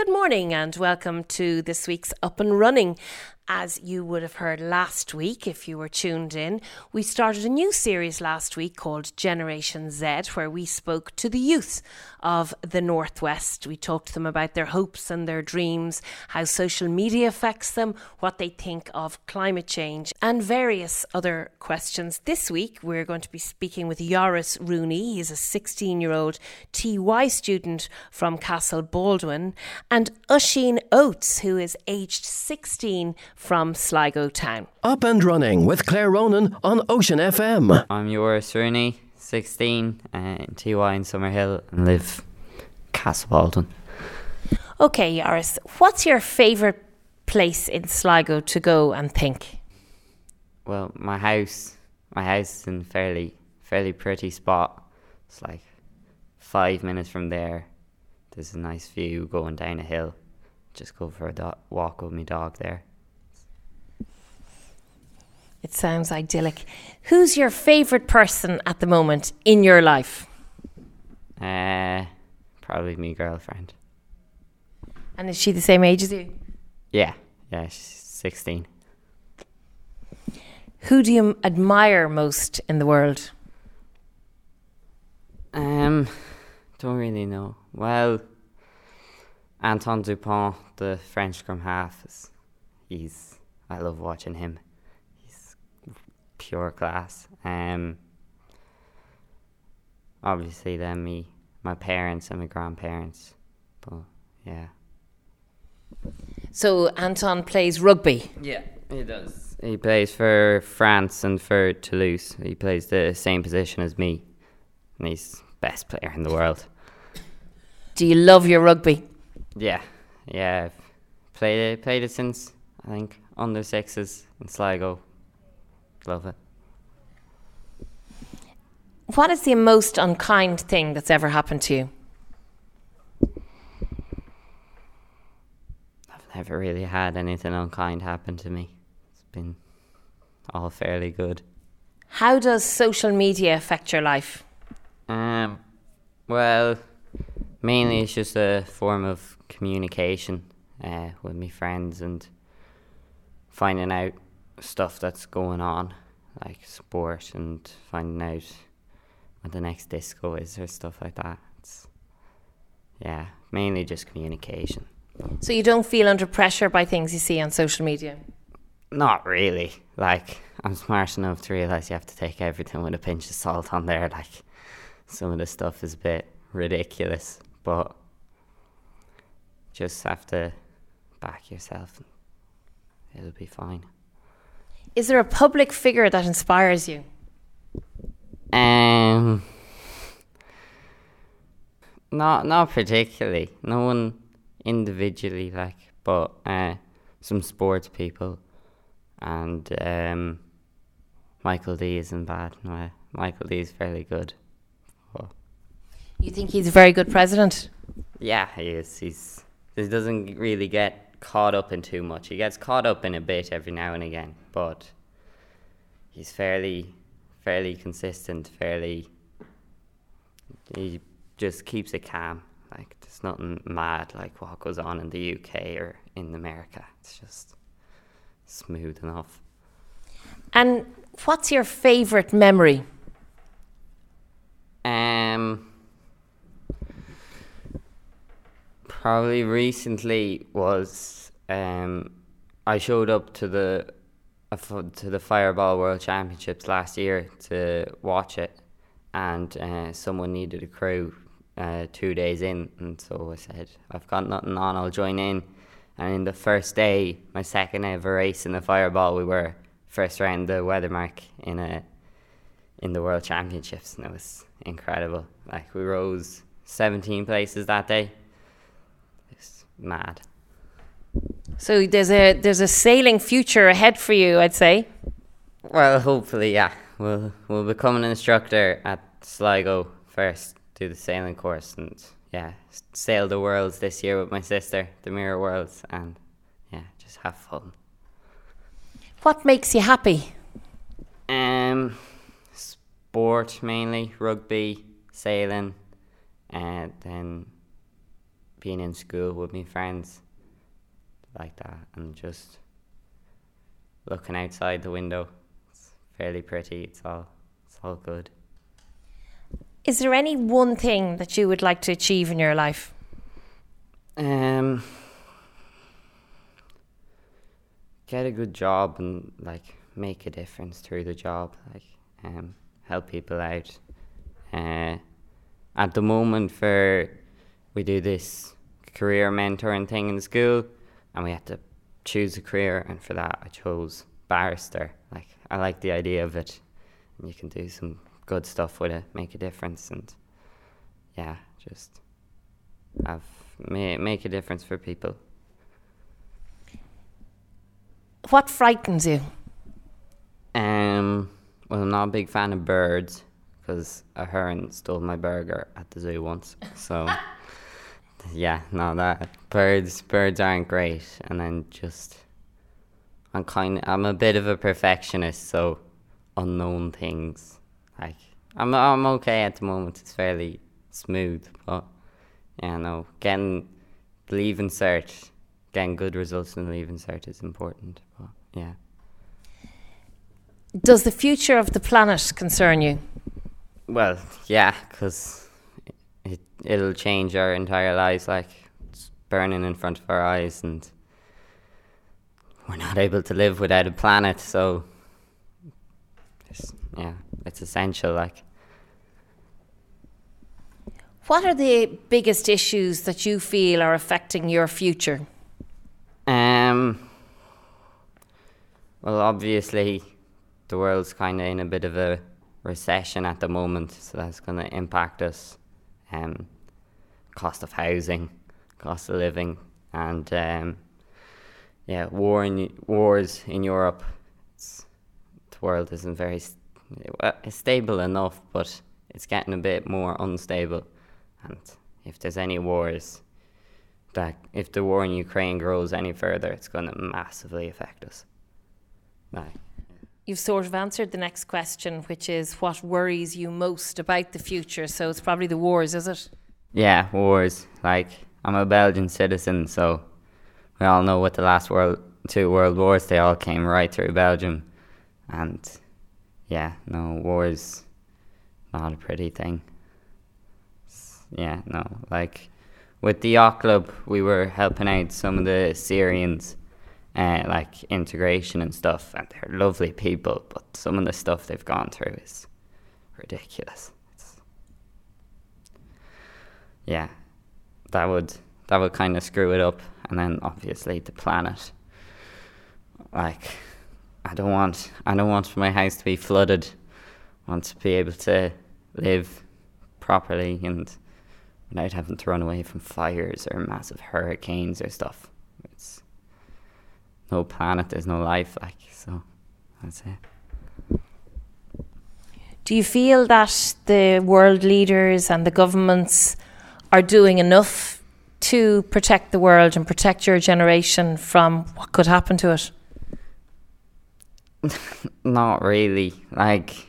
Good morning and welcome to this week's Up and Running. As you would have heard last week, if you were tuned in, we started a new series last week called Generation Z, where we spoke to the youth of the Northwest. We talked to them about their hopes and their dreams, how social media affects them, what they think of climate change, and various other questions. This week, we're going to be speaking with Joris Rooney. He's a 16 year old TY student from Castle Baldwin, and Oisin Oates, who is aged 16 from Sligo town. Up and running with Claire Ronan on Ocean FM. I'm Joris Rooney, 16, uh, in TY in Summerhill, and live Castle Baldwin. Okay, Joris, what's your favourite place in Sligo to go and think? Well, my house, my house is in fairly, fairly pretty spot. It's like five minutes from there. There's a nice view going down a hill. Just go for a do- walk with my dog there. It sounds idyllic. Who's your favourite person at the moment in your life? Uh, probably my girlfriend. And is she the same age as you? Yeah, yeah, she's 16. Who do you admire most in the world? Um, don't really know. Well, Antoine Dupont, the French scrum half, is, he's I love watching him. He's pure class. Um, obviously then me, my parents and my grandparents, but yeah. So Antoine plays rugby. Yeah, he does. He plays for France and for Toulouse. He plays the same position as me, and he's best player in the world. Do you love your rugby? Yeah, yeah. I've played it, played it since I think under sixes in Sligo. Love it. What is the most unkind thing that's ever happened to you? I've never really had anything unkind happen to me. It's been all fairly good. How does social media affect your life? Um, well, mainly it's just a form of communication uh, with my friends and finding out stuff that's going on, like sport, and finding out what the next disco is or stuff like that. It's, yeah, mainly just communication. So you don't feel under pressure by things you see on social media? Not really. Like, I'm smart enough to realize you have to take everything with a pinch of salt on there. Like, some of the stuff is a bit ridiculous, but just have to back yourself and it'll be fine. Is there a public figure that inspires you? Um, not not particularly. No one individually, like, but uh, some sports people, and um, Michael D isn't bad. No, Michael D is fairly good. You think he's a very good president? yeah, he is. He's he doesn't really get caught up in too much. He gets caught up in a bit every now and again, but he's fairly fairly consistent. Fairly, he just keeps it calm. Like there's nothing mad like what goes on in the UK or in America. It's just smooth enough. And what's your favourite memory? Um, probably recently was um, I showed up to the to the Fireball World Championships last year to watch it, and uh, someone needed a crew uh, two days in, and so I said I've got nothing on, I'll join in. And in the first day, my second ever race in the Fireball, we were first round the Weathermark in a in the World Championships, and it was incredible. Like we rose 17 places that day. Mad. So there's a there's a sailing future ahead for you, I'd say. Well, hopefully, yeah. We'll we'll become an instructor at Sligo first, do the sailing course, and yeah, sail the worlds this year with my sister, the Mirror Worlds, and yeah, just have fun. What makes you happy? Um, sport mainly, rugby, sailing, and then being in school with my friends like that and just looking outside the window. It's fairly pretty. It's all it's all good. Is there any one thing that you would like to achieve in your life? Um, get a good job and like make a difference through the job. Like um, help people out. Uh, at the moment, for we do this career mentoring thing in school, and we had to choose a career, and for that, I chose barrister. Like I like the idea of it, and you can do some good stuff with it, make a difference, and yeah, just have make a difference for people. What frightens you? Um, well, I'm not a big fan of birds because a heron stole my burger at the zoo once. So, yeah, no, that birds birds aren't great. And then just, I'm kind, I'm a bit of a perfectionist, so unknown things like I'm I'm okay at the moment. It's fairly smooth, but yeah, no, getting leaving cert, getting good results in leaving cert is important. But yeah. Does the future of the planet concern you? Well, yeah, because it, it'll change our entire lives. Like it's burning in front of our eyes, and we're not able to live without a planet. So, it's, yeah, it's essential. Like. What are the biggest issues that you feel are affecting your future? Um. Well, obviously, the world's kind of in a bit of a recession at the moment, so that's going to impact us. Um, cost of housing, cost of living, and um, yeah, war in wars in Europe. The world isn't very st- stable enough, but it's getting a bit more unstable. And if there's any wars, that if the war in Ukraine grows any further, it's going to massively affect us. Right. You've sort of answered the next question, which is what worries you most about the future? So it's probably the wars, is it? Yeah, wars. Like, I'm a Belgian citizen, so we all know what the last world two world wars they all came right through Belgium, and yeah, no wars, not a pretty thing. Yeah, no, like with the yacht club, we were helping out some of the Syrians uh, like integration and stuff, and they're lovely people, but some of the stuff they've gone through is ridiculous. It's, yeah, that would that would kind of screw it up, and then obviously the planet. Like, I don't want I don't want my house to be flooded. I want to be able to live properly and without having to run away from fires or massive hurricanes or stuff no planet, there's no life. Like so, that's it. Do you feel that the world leaders and the governments are doing enough to protect the world and protect your generation from what could happen to it? Not really. Like,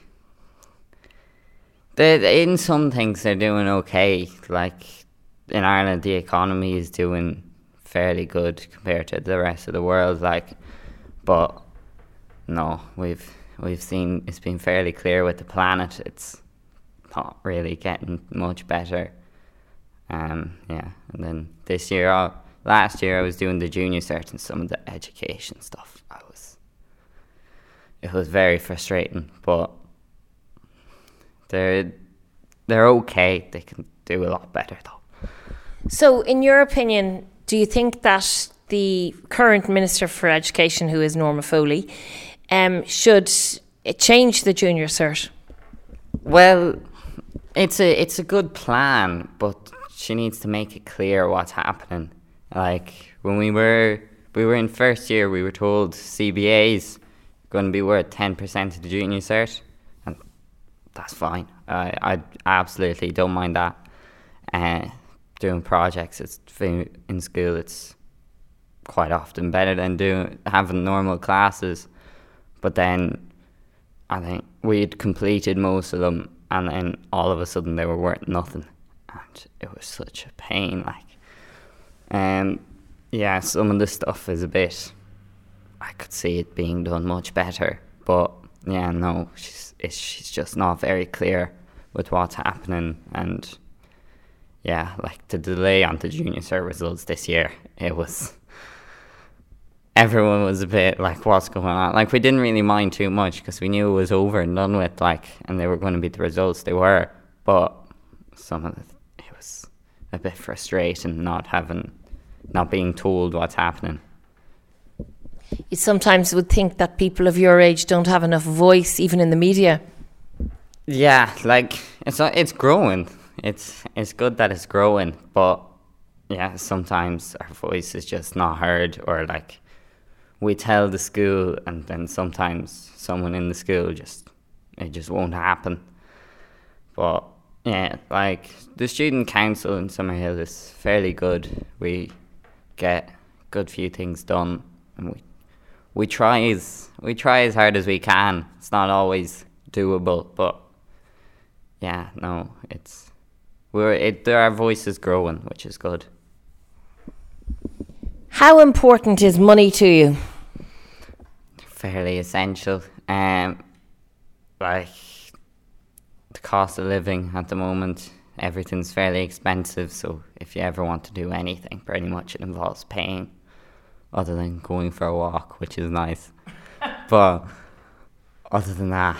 they in some things they're doing okay. Like in Ireland, the economy is doing fairly good compared to the rest of the world. Like, but no, we've we've seen it's been fairly clear with the planet. It's not really getting much better. Um, yeah, and then this year, uh, last year, I was doing the junior cert and some of the education stuff. I was, it was very frustrating, but they're they're okay. They can do a lot better though. So, in your opinion, do you think that the current Minister for Education, who is Norma Foley, um, should change the junior cert? Well, it's a it's a good plan, but she needs to make it clear what's happening. Like when we were we were in first year, we were told CBA's going to be worth ten percent of the junior cert, and that's fine. I I absolutely don't mind that. Uh, doing projects it's in school it's quite often better than doing having normal classes but then I think we'd completed most of them and then all of a sudden they were worth nothing and it was such a pain like Um, yeah, some of the stuff is a bit. I could see it being done much better, but yeah, no, she's she's just not very clear with what's happening, and yeah, like the delay on the junior cert results this year, it was. Everyone was a bit like, "What's going on?" Like we didn't really mind too much because we knew it was over and done with, like, and they were going to be the results they were. But some of the, it was a bit frustrating not having, not being told what's happening. You sometimes would think that people of your age don't have enough voice, even in the media. Yeah, like it's it's growing. It's it's good that it's growing, but yeah, sometimes our voice is just not heard, or like we tell the school, and then sometimes someone in the school just it just won't happen. But yeah, like the student council in Summerhill is fairly good. We get good few things done, and we we try as we try as hard as we can. It's not always doable, but yeah, no, it's we're it. There are voices growing, which is good. How important is money to you? Fairly essential. Um, like the cost of living at the moment, everything's fairly expensive. So if you ever want to do anything, pretty much it involves paying other than going for a walk, which is nice. but other than that,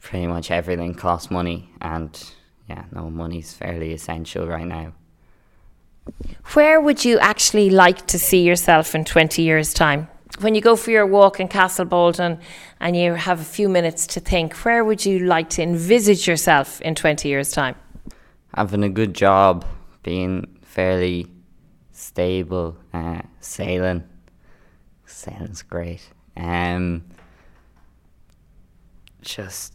pretty much everything costs money, and yeah, no, money's fairly essential right now. Where would you actually like to see yourself in 20 years' time? When you go for your walk in Castle Baldwin and you have a few minutes to think, where would you like to envisage yourself in 20 years' time? Having a good job, being fairly stable, uh, sailing, Sounds great. Um, just,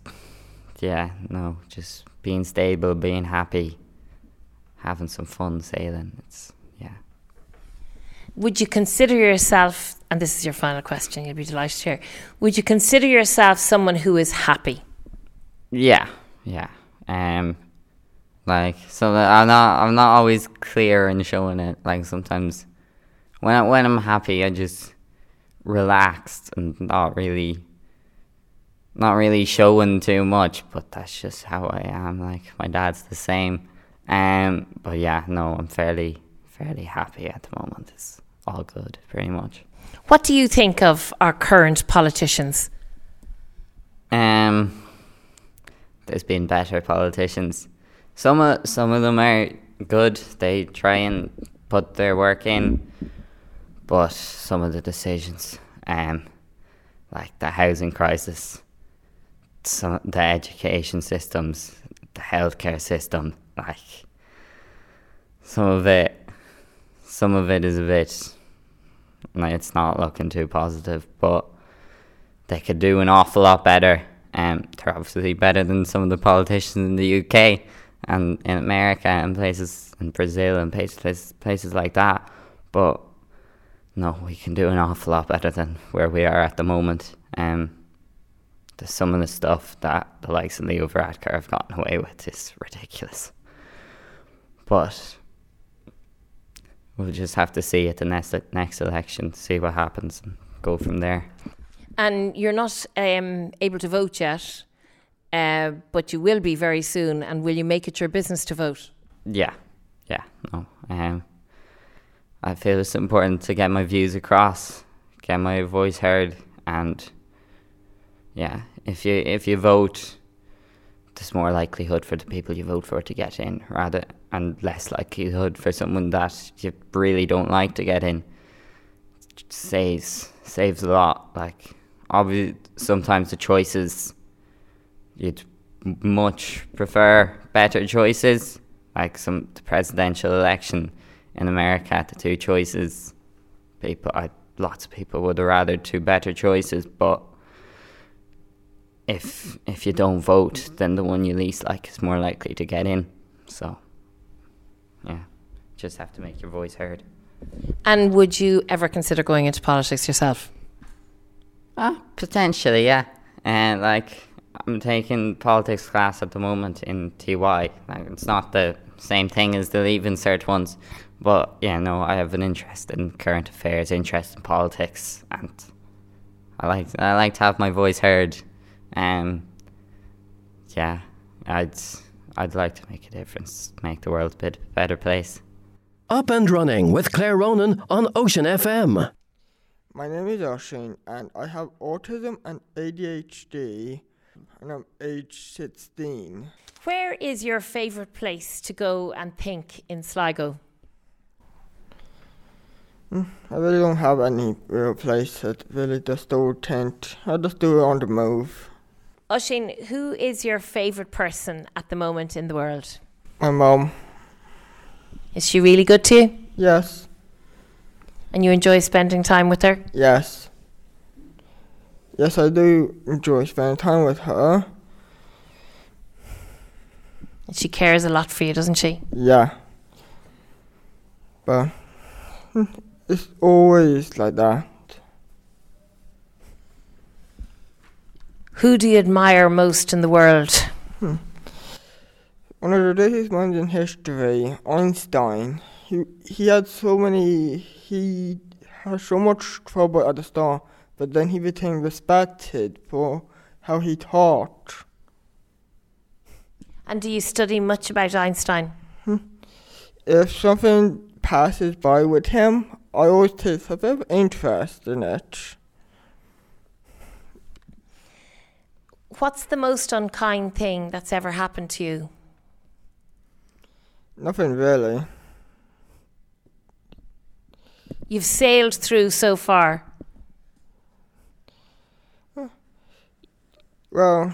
yeah, no, just being stable, being happy, having some fun sailing. It's, yeah. Would you consider yourself, and this is your final question, you'll be delighted to hear, would you consider yourself someone who is happy? Yeah, yeah. Um, like so, that I'm not. I'm not always clear in showing it. Like sometimes, when I, when I'm happy, I just relaxed and not really not really showing too much, but that's just how I am. Like my dad's the same. Um but yeah, no, I'm fairly fairly happy at the moment. It's all good, pretty much. What do you think of our current politicians? Um there's been better politicians. Some of some of them are good. They try and put their work in but some of the decisions, um, like the housing crisis, some the education systems, the healthcare system, like some of it, some of it is a bit like it's not looking too positive, but they could do an awful lot better. Um, they're obviously better than some of the politicians in the UK and in America and places in Brazil and places places like that. But no, we can do an awful lot better than where we are at the moment. Um, some of the stuff that the likes of Leo Varadkar have gotten away with is ridiculous. But we'll just have to see at the next next election, see what happens, and go from there. And you're not um, able to vote yet, uh, but you will be very soon. And will you make it your business to vote? Yeah, yeah, no. Um, I feel it's important to get my views across, get my voice heard, and yeah, if you if you vote, there's more likelihood for the people you vote for to get in, rather and less likelihood for someone that you really don't like to get in. Saves saves a lot. Like obviously, sometimes the choices you'd much prefer better choices, like some the presidential election in America, the two choices, people, I, lots of people would have rather two better choices, but if if you don't vote, then the one you least like is more likely to get in. So, yeah, just have to make your voice heard. And would you ever consider going into politics yourself? Ah, potentially, yeah. And like, I'm taking politics class at the moment in TY. Like, it's not the same thing as the Leaving Cert ones, But yeah, no, I have an interest in current affairs, interest in politics, and I like I like to have my voice heard. Um, yeah, I'd I'd like to make a difference, make the world a bit better place. Up and Running with Claire Ronan on Ocean FM. My name is Oisin and I have autism and ADHD and I'm age 16. Where is your favourite place to go and think in Sligo? I really don't have any real place that really just do tent. I just do it on the move. Oisin, who is your favourite person at the moment in the world? My mom, Is she really good to you? yes, And you enjoy spending time with her? yes. Yes, I do enjoy spending time with her. And she cares a lot for you, doesn't she? Yeah. But hmm, it's always like that. Who do you admire most in the world? Hmm. One of the greatest minds in history, Einstein. He he had so many. He had so much trouble at the start, but then he became respected for how he taught. And do you study much about Einstein? Hmm. If something passes by with him, I always take a bit of interest in it. What's the most unkind thing that's ever happened to you? Nothing really. You've sailed through so far. Well,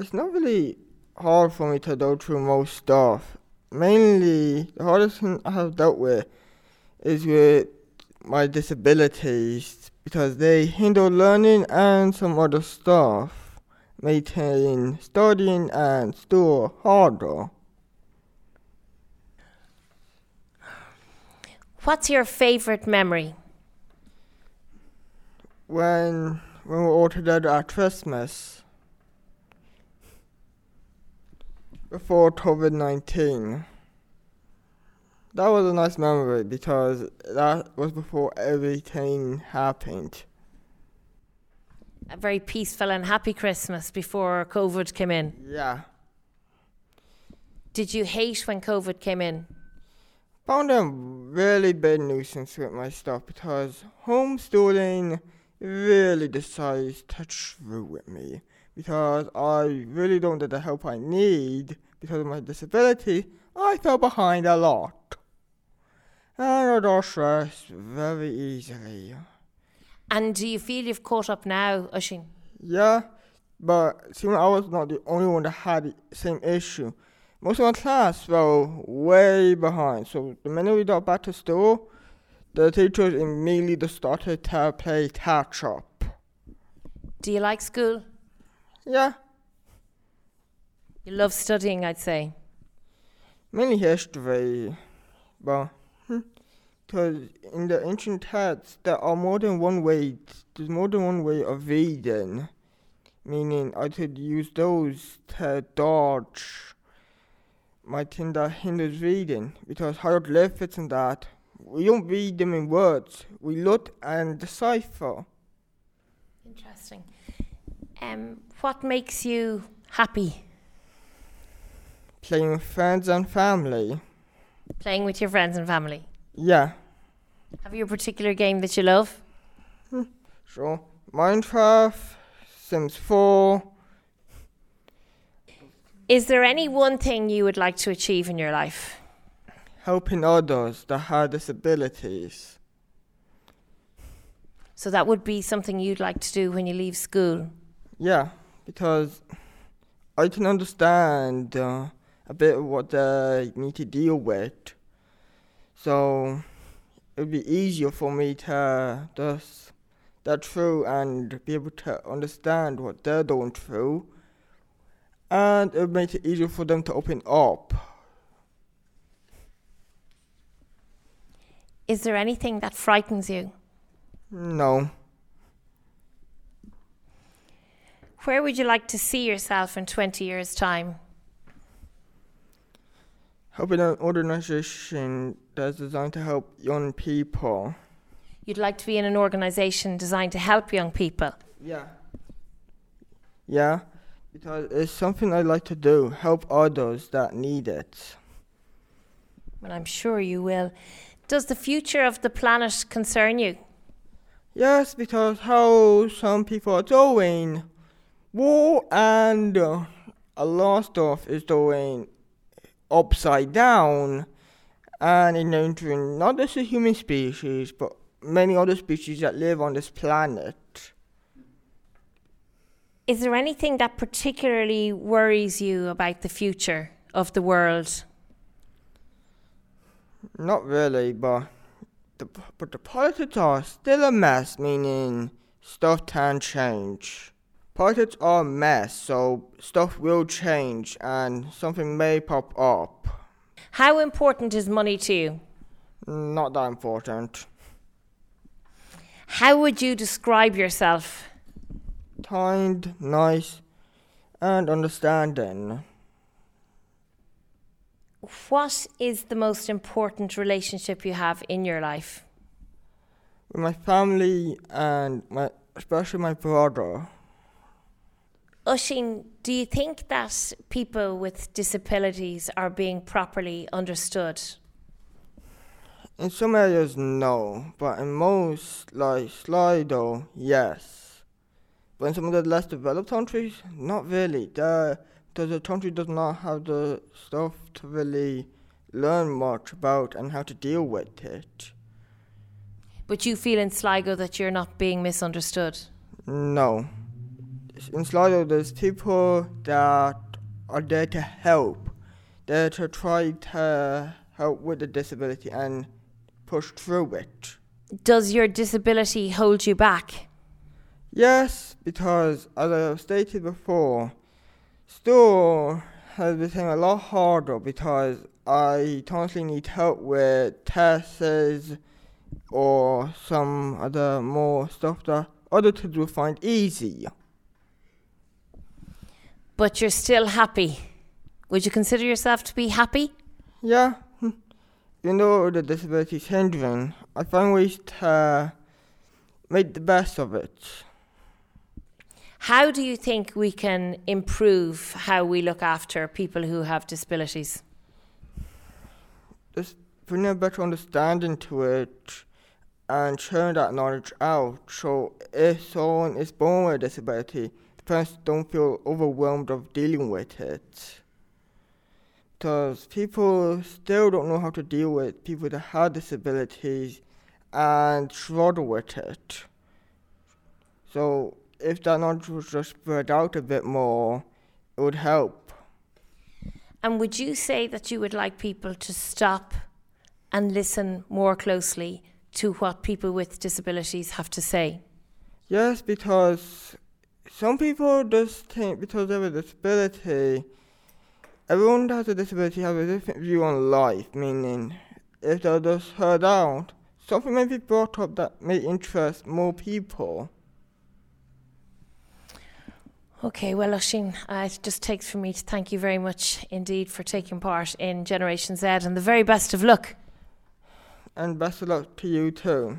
it's not really hard for me to go through most stuff. Mainly, the hardest thing I have dealt with is with my disabilities because they hinder learning and some other stuff, making studying and school harder. What's your favourite memory? When when we're all together at Christmas before COVID nineteen. That was a nice memory because that was before everything happened. A very peaceful and happy Christmas before COVID came in. Yeah. Did you hate when COVID came in? Found a really big nuisance with my stuff because homeschooling really decides to screw with me because I really don't get the help I need because of my disability. I fell behind a lot. And I got stressed very easily. And do you feel you've caught up now, Oisin? Yeah, but seeing I was not the only one that had the same issue. Most of my class fell way behind, so the minute we got back to school, the teachers immediately started to play catch up. Do you like school? Yeah, You love studying, I'd say. mainly history, but because in the ancient texts there are more than one way. There's more than one way of reading, meaning I could use those to dodge my thing that hinders reading because hieroglyphics and that we don't read them in words. We look and decipher. Interesting. Um, what makes you happy? Playing with friends and family. Playing with your friends and family. Yeah, Have you a particular game that you love? so Minecraft, Sims 4. Is there any one thing you would like to achieve in your life? helping others that have disabilities. So that would be something you'd like to do when you leave school. Yeah, because I can understand uh, a bit of what they need to deal with. So it would be easier for me to just that through and be able to understand what they're going through. And it would make it easier for them to open up. Is there anything that frightens you? No. Where would you like to see yourself in 20 years' time? Helping an organization that's designed to help young people. You'd like to be in an organisation designed to help young people. Yeah. Yeah, because it's something I like to do, help others that need it. Well, I'm sure you will. Does the future of the planet concern you? Yes, because how some people are doing, war and uh, a lot of stuff is doing upside down and endangering not just the human species but many other species that live on this planet. Is there anything that particularly worries you about the future of the world? Not really, but the, but the politics are still a mess, meaning stuff can change. Politics are a mess, so stuff will change and something may pop up. How important is money to you? Mm, not that important. How would you describe yourself? Kind, nice, and understanding. What is the most important relationship you have in your life? With my family and my especially my brother. Oisin, do you think that people with disabilities are being properly understood? In some areas, no, but in most, like Sligo, yes. But in some of the less developed countries, not really. The, the country does not have the stuff to really learn much about and how to deal with it. But you feel in Sligo that you're not being misunderstood? No. In Sligo, there's people that are there to help. They're to try to help with the disability and push through it. Does your disability hold you back? Yes, because as I have stated before, school has become a lot harder because I constantly need help with tests or some other more stuff that other kids will find easy. But you're still happy. Would you consider yourself to be happy? Yeah, even though the disability is hindering, I find ways to uh, make the best of it. How do you think we can improve how we look after people who have disabilities? Just bring a better understanding to it and sharing that knowledge out. So if someone is born with a disability, parents don't feel overwhelmed of dealing with it. Because people still don't know how to deal with people that have disabilities and struggle with it. So if that knowledge was just spread out a bit more, it would help. And would you say that you would like people to stop and listen more closely to what people with disabilities have to say? Yes, because some people just think because they have a disability, everyone that has a disability has a different view on life, meaning if they're just heard out, something may be brought up that may interest more people. Okay, well, Oisin, uh, it just takes for me to thank you very much indeed for taking part in Generation Z and the very best of luck. And best of luck to you too.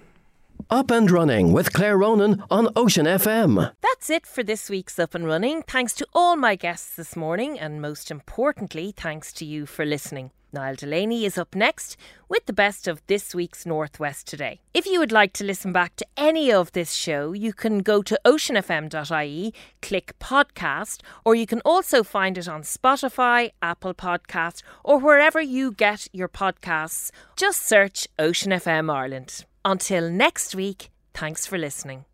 Up and Running with Claire Ronan on Ocean FM. That's it for this week's Up and Running. Thanks to all my guests this morning, and most importantly, thanks to you for listening. Niall Delaney is up next with the best of this week's Northwest Today. If you would like to listen back to any of this show, you can go to oceanfm.ie, click podcast, or you can also find it on Spotify, Apple Podcast, or wherever you get your podcasts. Just search Ocean FM Ireland. Until next week, thanks for listening.